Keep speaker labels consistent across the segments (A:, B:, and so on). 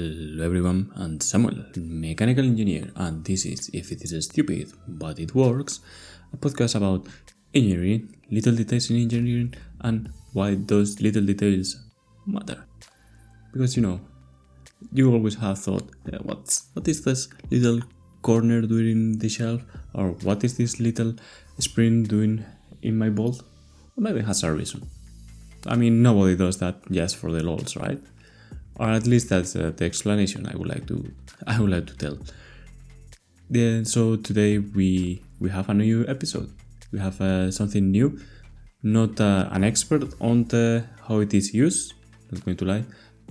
A: Hello everyone, I'm Samuel, mechanical engineer, and this is If It Is Stupid, But It Works, a podcast about engineering, little details in engineering, and why those little details matter. Because you know, you always have thought, what's, what is this little corner doing in the shelf? Or what is this little spring doing in my bolt? Maybe it has a reason. I mean, nobody does that just for the lols, right? Or at least that's uh, the explanation I would like to I would like to tell. Yeah, so today we we have a new episode. We have uh, something new. Not uh, an expert on the, how it is used. Not going to lie,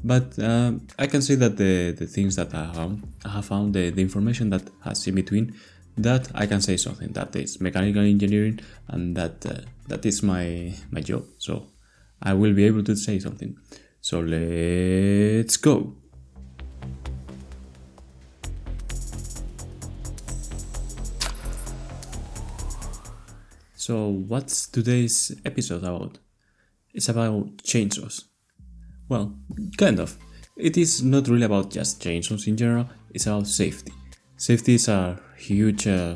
A: but uh, I can say that the the things that I found, I have found the, the information that has in between that I can say something that is mechanical engineering and that uh, that is my my job. So I will be able to say something. So let's go. So, what's today's episode about? It's about chainsaws. Well, kind of. It is not really about just chainsaws in general, it's about safety. Safety is a huge, uh,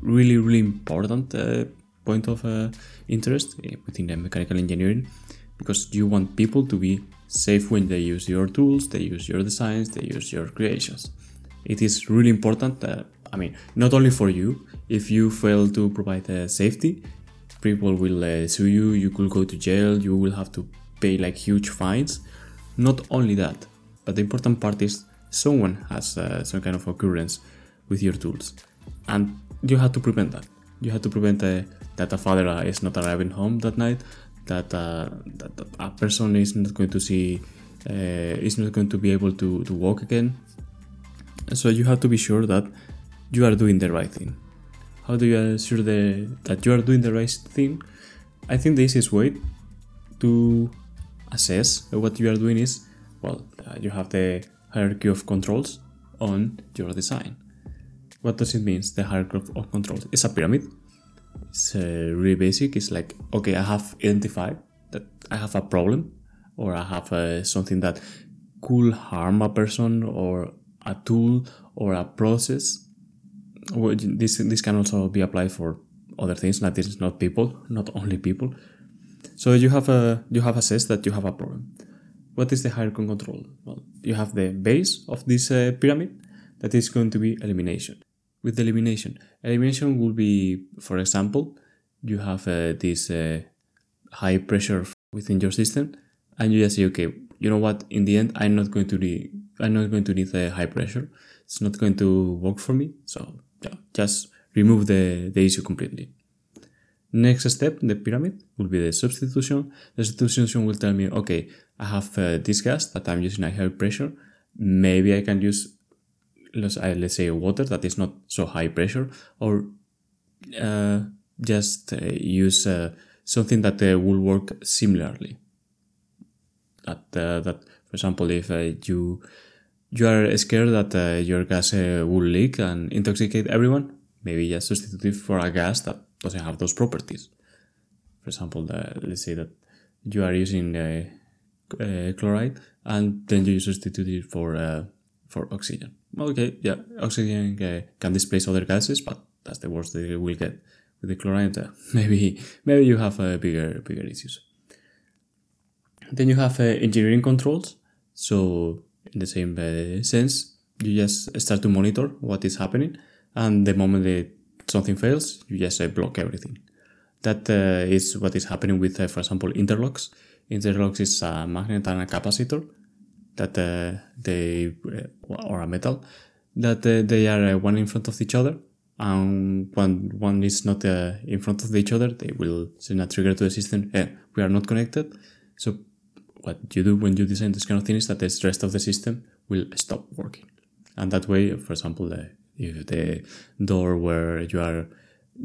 A: really, really important uh, point of uh, interest eh, within mechanical engineering because you want people to be safe when they use your tools, they use your designs, they use your creations. It is really important. Uh, I mean, not only for you. If you fail to provide uh, safety, people will uh, sue you. You could go to jail. You will have to pay like huge fines. Not only that, but the important part is someone has uh, some kind of occurrence with your tools, and you have to prevent that. You have to prevent uh, that a father uh, is not arriving home that night that, uh, that a person is not going to see uh, is not going to be able to, to walk again. So you have to be sure that you are doing the right thing. How do you ensure the, that you are doing the right thing? I think the easiest way to assess what you are doing is well uh, you have the hierarchy of controls on your design. What does it mean the hierarchy of controls? It's a pyramid it's uh, really basic. It's like, okay, I have identified that I have a problem or I have uh, something that could harm a person or a tool or a process. This, this can also be applied for other things. Not this not people, not only people. So you have a you have assessed that you have a problem. What is the hierarchy control? Well, you have the base of this uh, pyramid that is going to be elimination with elimination. Elimination will be, for example, you have uh, this uh, high pressure within your system, and you just say, okay, you know what? In the end, I'm not going to need, I'm not going to need a high pressure. It's not going to work for me. So yeah, just remove the, the issue completely. Next step in the pyramid will be the substitution. The substitution will tell me, okay, I have uh, this gas that I'm using a high pressure. Maybe I can use let's, uh, let's say water that is not so high pressure or uh, just uh, use uh, something that uh, will work similarly. That that for example if you you are scared that your gas will leak and intoxicate everyone maybe just substitute it for a gas that doesn't have those properties. For example the, let's say that you are using chloride and then you substitute it for for oxygen okay, yeah, oxygen uh, can displace other gases, but that's the worst they will get with the chlorine. Uh, maybe maybe you have uh, bigger bigger issues. Then you have uh, engineering controls. So in the same uh, sense, you just start to monitor what is happening, and the moment that something fails, you just uh, block everything. That is what is happening with, for example, interlocks. Interlocks is a magnet and a capacitor that uh, they uh, or a metal that uh, they are one in front of each other. And when one is not in front of each other they will send a trigger to the system we are not connected. So what you do when you design this kind of thing is that the rest of the system will stop working. And that way for example if the door where you are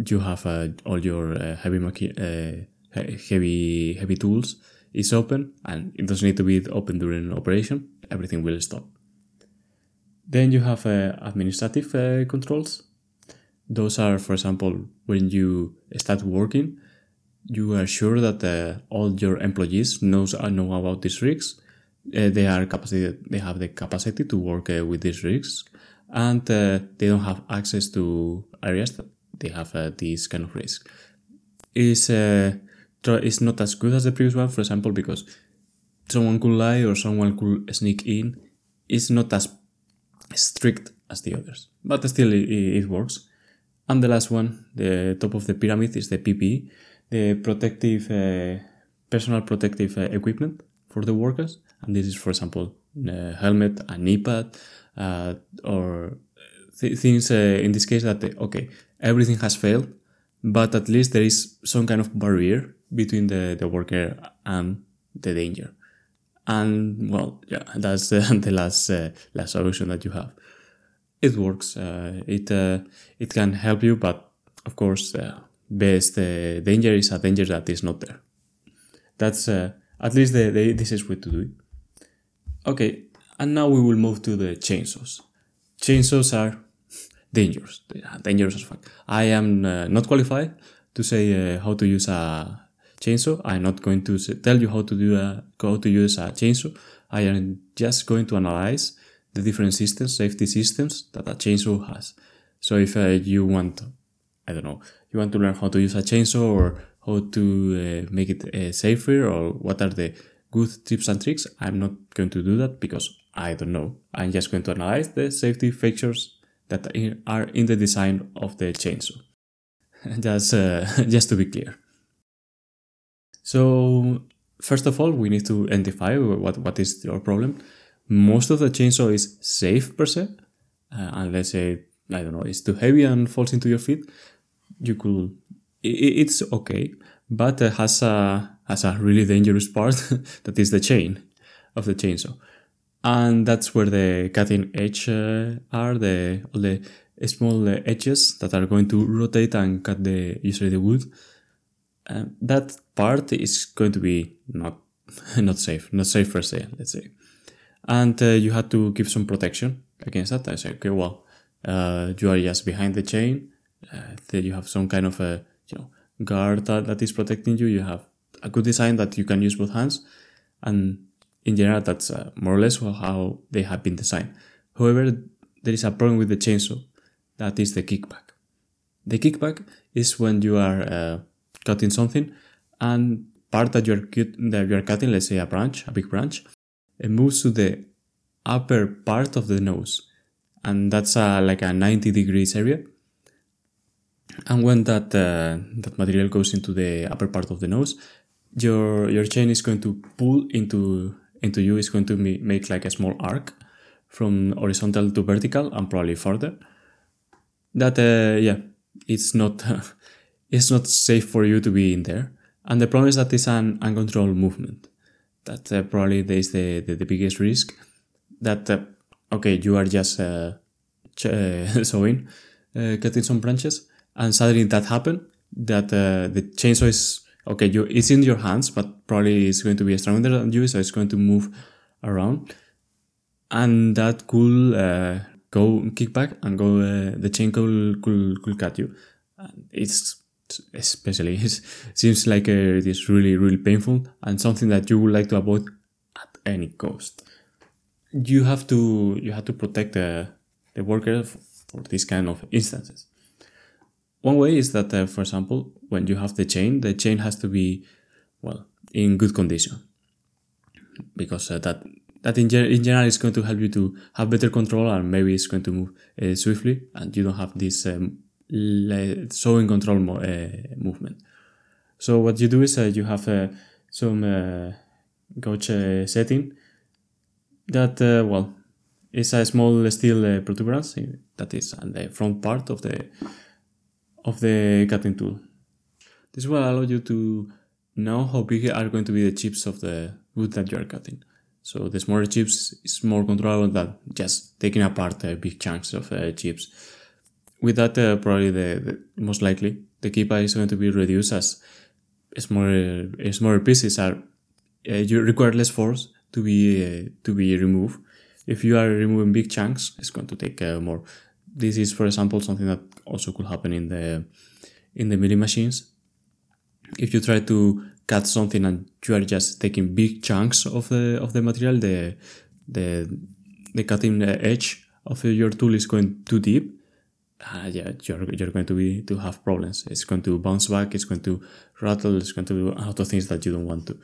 A: you have uh, all your uh, heavy uh, heavy heavy tools is open and it doesn't need to be open during operation, everything will stop. Then you have uh, administrative uh, controls. Those are, for example, when you start working, you are sure that uh, all your employees knows uh, know about these rigs. uh, they are capacity they have the capacity to work uh, with these risks and they don't have access to areas that they have these kind of risk is is not as good as the previous one for example because someone could lie or someone could sneak in. It's not as strict as the others but still it, it works. And the last one the top of the pyramid is the ppe the protective uh, personal protective uh, equipment for the workers. And this is for example a helmet a knee pad uh, or th- things uh, in this case that okay everything has failed but at least there is some kind of barrier between the, the worker and the danger. And well yeah that's uh, the last uh, last solution that you have. It works uh, it uh, it can help you but of course best danger is a danger that is not there. That's at least the, the this is way to do it. Okay and now we will move to the chainsaws. Chainsaws are dangerous, dangerous as fuck. I am uh, not qualified to say uh, how to use a chainsaw. I'm not going to tell you how to do a, how to use a chainsaw. I am just going to analyze the different systems, safety systems that a chainsaw has. So if uh, you want, I don't know, you want to learn how to use a chainsaw or how to uh, make it uh, safer or what are the good tips and tricks, I'm not going to do that because I don't know. I'm just going to analyze the safety features that are in the design of the chainsaw. just, uh, just to be clear. So, first of all, we need to identify what, what is your problem. Most of the chainsaw is safe per se, uh, unless it, I don't know, it's too heavy and falls into your feet. You could, it, it's okay, but it has a has a really dangerous part that is the chain of the chainsaw and that's where the cutting edge uh, are the all the small edges that are going to rotate and cut the usually the wood uh, that part is going to be not not safe not safe per se let's say and uh, you have to give some protection against that i say okay well uh, you are just behind the chain uh, you have some kind of a you know guard that, that is protecting you you have a good design that you can use both hands and in general, that's uh, more or less how they have been designed. However, there is a problem with the chainsaw. That is the kickback. The kickback is when you are uh, cutting something and part that you are cut, that you are cutting, let's say a branch, a big branch, it moves to the upper part of the nose, and that's uh, like a 90 degrees area. And when that uh, that material goes into the upper part of the nose, your your chain is going to pull into into you is going to make like a small arc from horizontal to vertical and probably further. That uh, yeah, it's not it's not safe for you to be in there. And the problem is that it's an uncontrolled movement. That uh, probably is the, the, the biggest risk. That uh, okay, you are just uh, ch- sewing, uh, cutting some branches, and suddenly that happened. That uh, the chainsaw is okay you it's in your hands but probably it's going to be stronger than you so it's going to move around and that could uh, go kick back and go uh, the chain could, could, could cut you it's especially it seems like uh, it is really really painful and something that you would like to avoid at any cost you have to you have to protect the, the worker for this kind of instances one way is that, uh, for example, when you have the chain, the chain has to be, well, in good condition. Because uh, that that in, gen- in, general is going to help you to have better control and maybe it's going to move uh, swiftly and you don't have this um, sewing control mo- uh, movement. So what you do is uh, you have uh, some gauge setting that, well, is a small steel protuberance that is on the front part of the of the cutting tool. This will allow you to know how big are going to be the chips of the wood that you are cutting. So the smaller chips is more controllable than just taking apart uh, big chunks of uh, chips. With that, uh, probably the, the, most likely the kickback is going to be reduced as smaller smaller pieces are uh, you require less force to be uh, to be removed. If you are removing big chunks, it's going to take uh, more. This is, for example, something that also could happen in the in the milling machines. If you try to cut something and you are just taking big chunks of the of the material, the the the cutting edge of your tool is going too deep, uh, yeah, you're, you're going to be to have problems. It's going to bounce back. It's going to rattle. It's going to do a lot of things that you don't want to.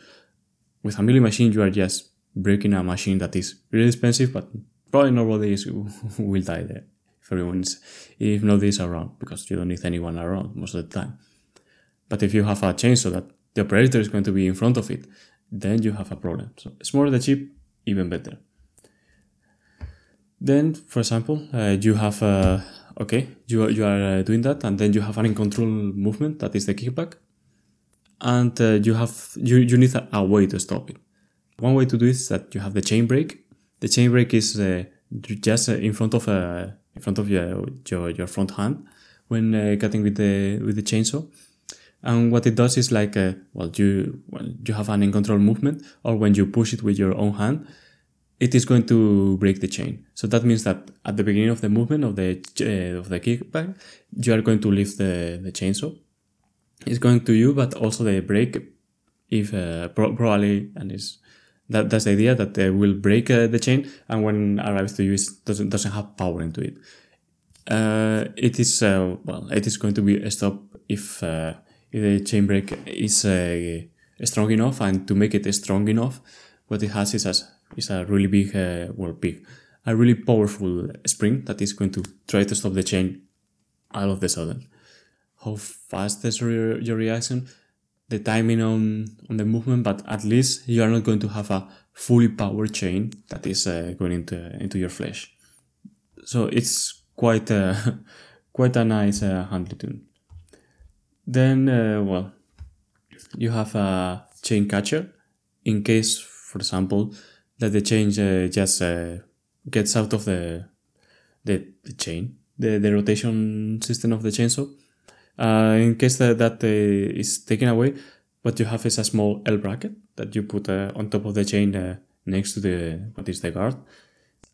A: With a milling machine, you are just breaking a machine that is really expensive, but probably nobody is, will die there if everyone's if nobody is around because you don't need anyone around most of the time. But if you have a chainsaw that the operator is going to be in front of it, then you have a problem. So smaller the chip, even better. Then, for example, uh, you have a okay, you, you are uh, doing that, and then you have an in control movement that is the kickback, and uh, you have you, you need a, a, way to stop it. One way to do is that you have the chain brake The chain brake is uh, just uh, in front of uh, in front of your, your your front hand when cutting with the with the chainsaw. And what it does is like, well, you well, you have an in control movement, or when you push it with your own hand, it is going to break the chain. So that means that at the beginning of the movement of the uh, of the kickback, you are going to lift the, the chainsaw. It's going to you, but also the brake, if uh, pro- probably, and is that that's the idea that they will break uh, the chain, and when arrives to you, it doesn't doesn't have power into it. It is well, it is going to be a stop if if the chain brake is strong enough, and to make it strong enough, what it has is as is a really big, uh, well, big, a really powerful spring that is going to try to stop the chain all of the sudden. How fast is your, your reaction? The timing on, on the movement, but at least you are not going to have a fully powered chain that is uh, going into, into your flesh. So it's quite a, quite a nice uh, tune. Then, uh, well, you have a chain catcher in case, for example, that the change uh, just uh, gets out of the, the, the chain, the, the rotation system of the chainsaw. Uh, in case that, that uh, is taken away, what you have is a small L bracket that you put uh, on top of the chain uh, next to the what is the guard.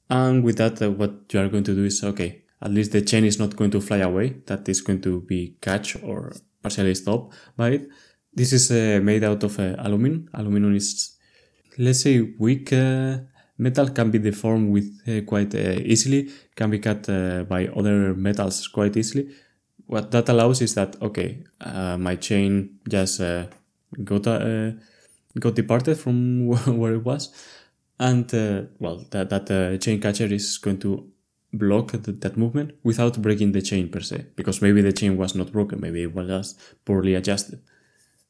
A: And with that, what you are going to do is okay. At least the chain is not going to fly away. That is going to be catch or partially stopped by it. This is made out of aluminum. Aluminum is let's say weak uh, metal can be deformed with uh, quite uh, easily, can be cut by other metals quite easily. What that allows is that okay, my chain just got got departed from where it was, and well, that that chain catcher is going to block th- that movement without breaking the chain per se, because maybe the chain was not broken, maybe it was just poorly adjusted.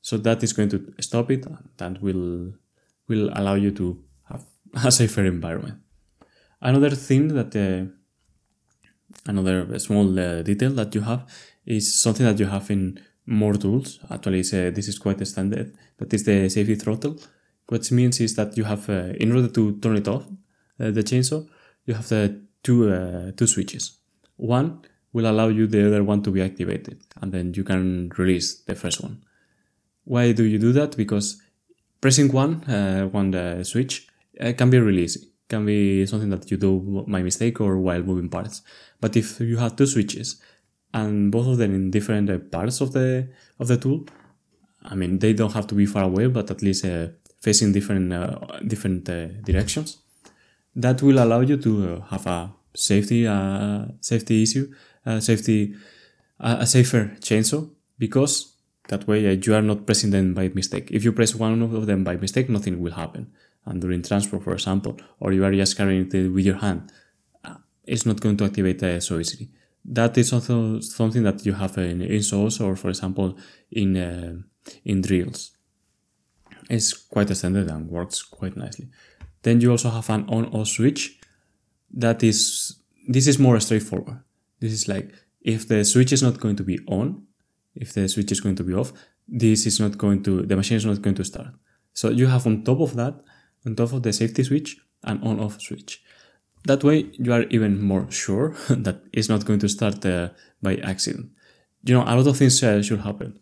A: So that is going to stop it, and that will will allow you to have a safer environment. Another thing that uh, another small uh, detail that you have is something that you have in more tools. Actually, uh, this is quite standard. That is the safety throttle. What it means is that you have, uh, in order to turn it off, uh, the chainsaw, you have the two uh, two switches. One will allow you the other one to be activated, and then you can release the first one. Why do you do that? Because pressing one, uh, one the switch uh, can be really easy. Can be something that you do by mistake or while moving parts. But if you have two switches and both of them in different uh, parts of the of the tool, I mean they don't have to be far away, but at least uh, facing different uh, different uh, directions. That will allow you to have a safety safety issue, safety a safer chainsaw because that way, uh, you are not pressing them by mistake. If you press one of them by mistake, nothing will happen. And during transport, for example, or you are just carrying it with your hand, uh, it's not going to activate uh, so easily. That is also something that you have in, in or, for example, in uh, in drills. It's quite standard and works quite nicely. Then you also have an on-off switch. That is, this is more straightforward. This is like if the switch is not going to be on, if the switch is going to be off, this is not going to, the machine is not going to start. So you have on top of that, on top of the safety switch, an on off switch. That way you are even more sure that it's not going to start uh, by accident. You know, a lot of things uh, should happen.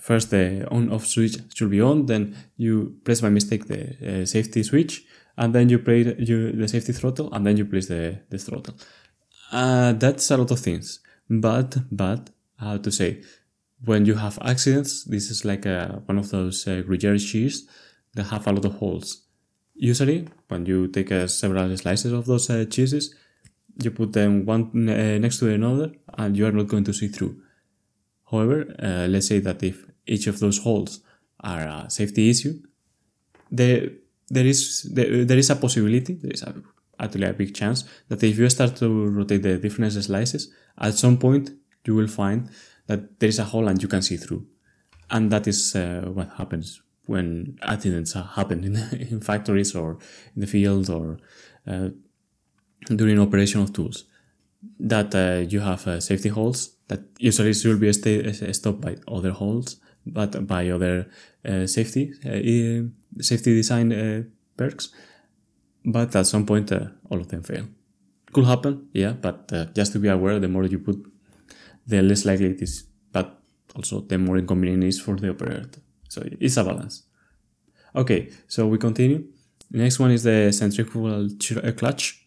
A: First, the on off switch should be on, then you press by mistake the uh, safety switch, and then you play you, the safety throttle, and then you place the, the throttle. Uh, that's a lot of things. But, but, how to say, when you have accidents, this is like a, one of those uh, gruyere cheese that have a lot of holes. Usually, when you take uh, several slices of those uh, cheeses, you put them one uh, next to another and you are not going to see through. However, uh, let's say that if each of those holes are a safety issue, there, there is there, there is a possibility, there is a, actually a big chance that if you start to rotate the different slices, at some point you will find that there is a hole and you can see through. And that is uh, what happens when accidents happen in, in factories or in the field or uh, during operation of tools. That uh, you have uh, safety holes that usually should be st- stopped by other holes, but by other uh, safety uh, safety design perks. But at some point, all of them fail. Could happen, yeah, but just to be aware, the more you put the less likely it is, but also the more inconvenient it is for the operator. So it's a balance. Okay, so we continue. The next one is the centrifugal uh, clutch.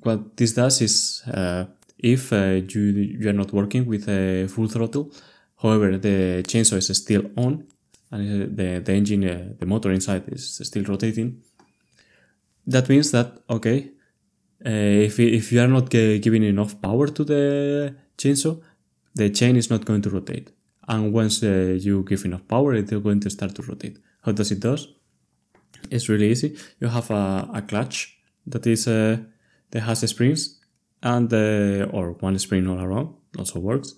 A: What this does is uh, if uh, you, you are not working with a full throttle, however, the chainsaw is still on and the, the engine, uh, the motor inside is still rotating, that means that, okay, uh, if, if you are not giving enough power to the chainsaw, the chain is not going to rotate. And once uh, you give enough power, it's going to start to rotate. How does it does? It's really easy. You have a, a clutch that is uh, that has springs and uh, or one spring all around also works.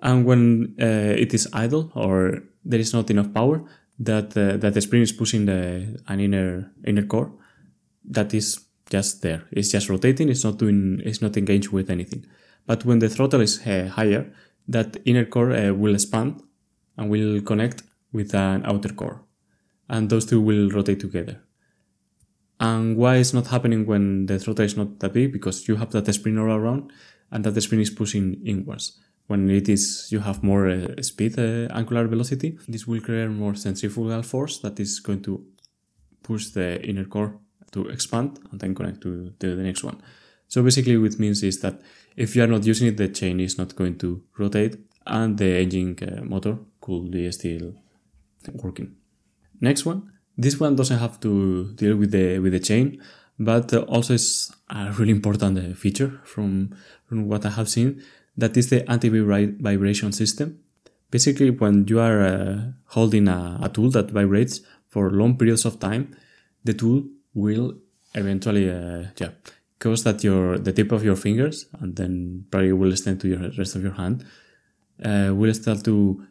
A: And when uh, it is idle or there is not enough power, that uh, that the spring is pushing the an inner inner core that is just there. It's just rotating. It's not doing. It's not engaged with anything. But when the throttle is uh, higher, that inner core uh, will expand and will connect with an outer core. And those two will rotate together. And why it's not happening when the throttle is not that big? Because you have that spring all around and that spring is pushing inwards. When it is, you have more uh, speed, uh, angular velocity. This will create more centrifugal force that is going to push the inner core to expand and then connect to, to the next one. So basically what it means is that if you are not using it, the chain is not going to rotate and the engine uh, motor could be still working. Next one. This one doesn't have to deal with the with the chain, but also is a really important uh, feature from, from what I have seen. That is the anti-vibration system. Basically, when you are uh, holding a, a tool that vibrates for long periods of time, the tool will eventually uh, yeah cause that your the tip of your fingers and then probably will extend to your rest of your hand uh, will start to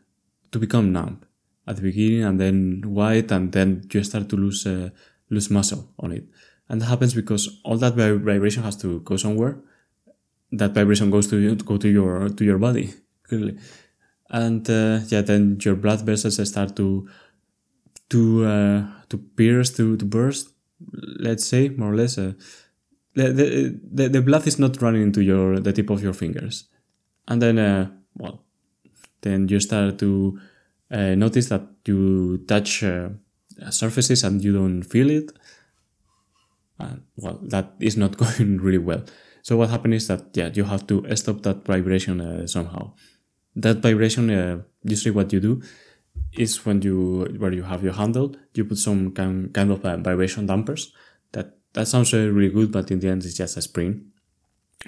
A: to become numb at the beginning and then white and then you start to lose uh, lose muscle on it. And that happens because all that vibration has to go somewhere. That vibration goes to you to go to your to your body clearly. And uh, yeah then your blood vessels start to to uh, to pierce to to burst let's say more or less uh, the, the, the blood is not running into your the tip of your fingers. And then uh, well then you start to uh, notice that you touch uh, surfaces and you don't feel it. And well that is not going really well. So what happens is that yeah you have to stop that vibration uh, somehow. That vibration uh, usually what you do is when you where you have your handle you put some kind, kind of uh, vibration dampers that sounds really good, but in the end, it's just a spring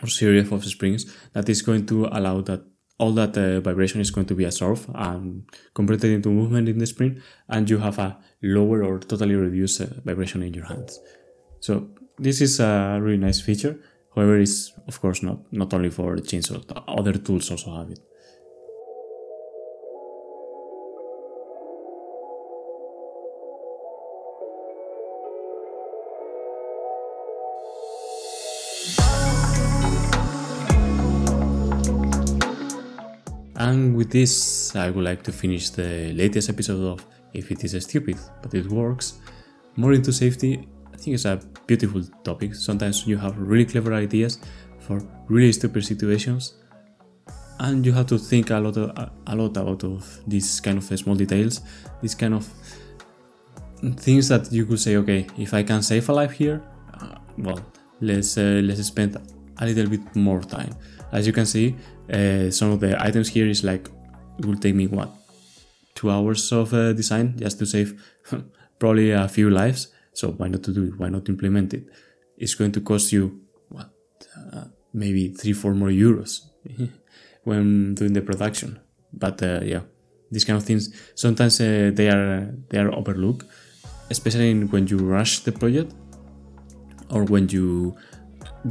A: or series of springs that is going to allow that all that uh, vibration is going to be absorbed and converted into movement in the spring, and you have a lower or totally reduced uh, vibration in your hands. So this is a really nice feature. However, it's of course not not only for the chainsaw; other tools also have it. This, I would like to finish the latest episode of If It Is Stupid, but It Works. More into safety, I think it's a beautiful topic. Sometimes you have really clever ideas for really stupid situations, and you have to think a lot, of, a lot about of these kind of small details, these kind of things that you could say, okay, if I can save a life here, uh, well, let's uh, let's spend a little bit more time. As you can see, uh, some of the items here is like it will take me what two hours of uh, design just to save probably a few lives. So why not to do it? Why not implement it? It's going to cost you what uh, maybe three four more euros when doing the production. But uh, yeah, these kind of things sometimes uh, they are they are overlooked, especially when you rush the project or when you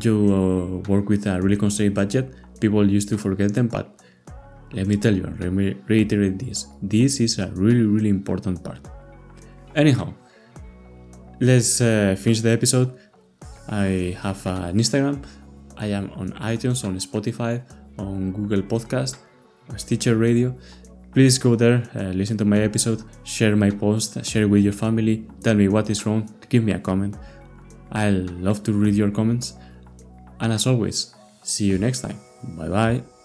A: you uh, work with a really constrained budget. People used to forget them, but let me tell you, me reiterate this. This is a really really important part. Anyhow, let's uh, finish the episode. I have an Instagram. I am on iTunes, on Spotify, on Google Podcast, Stitcher Radio. Please go there, uh, listen to my episode, share my post, share with your family, tell me what is wrong, give me a comment. I love to read your comments. And as always, see you next time. Bye bye.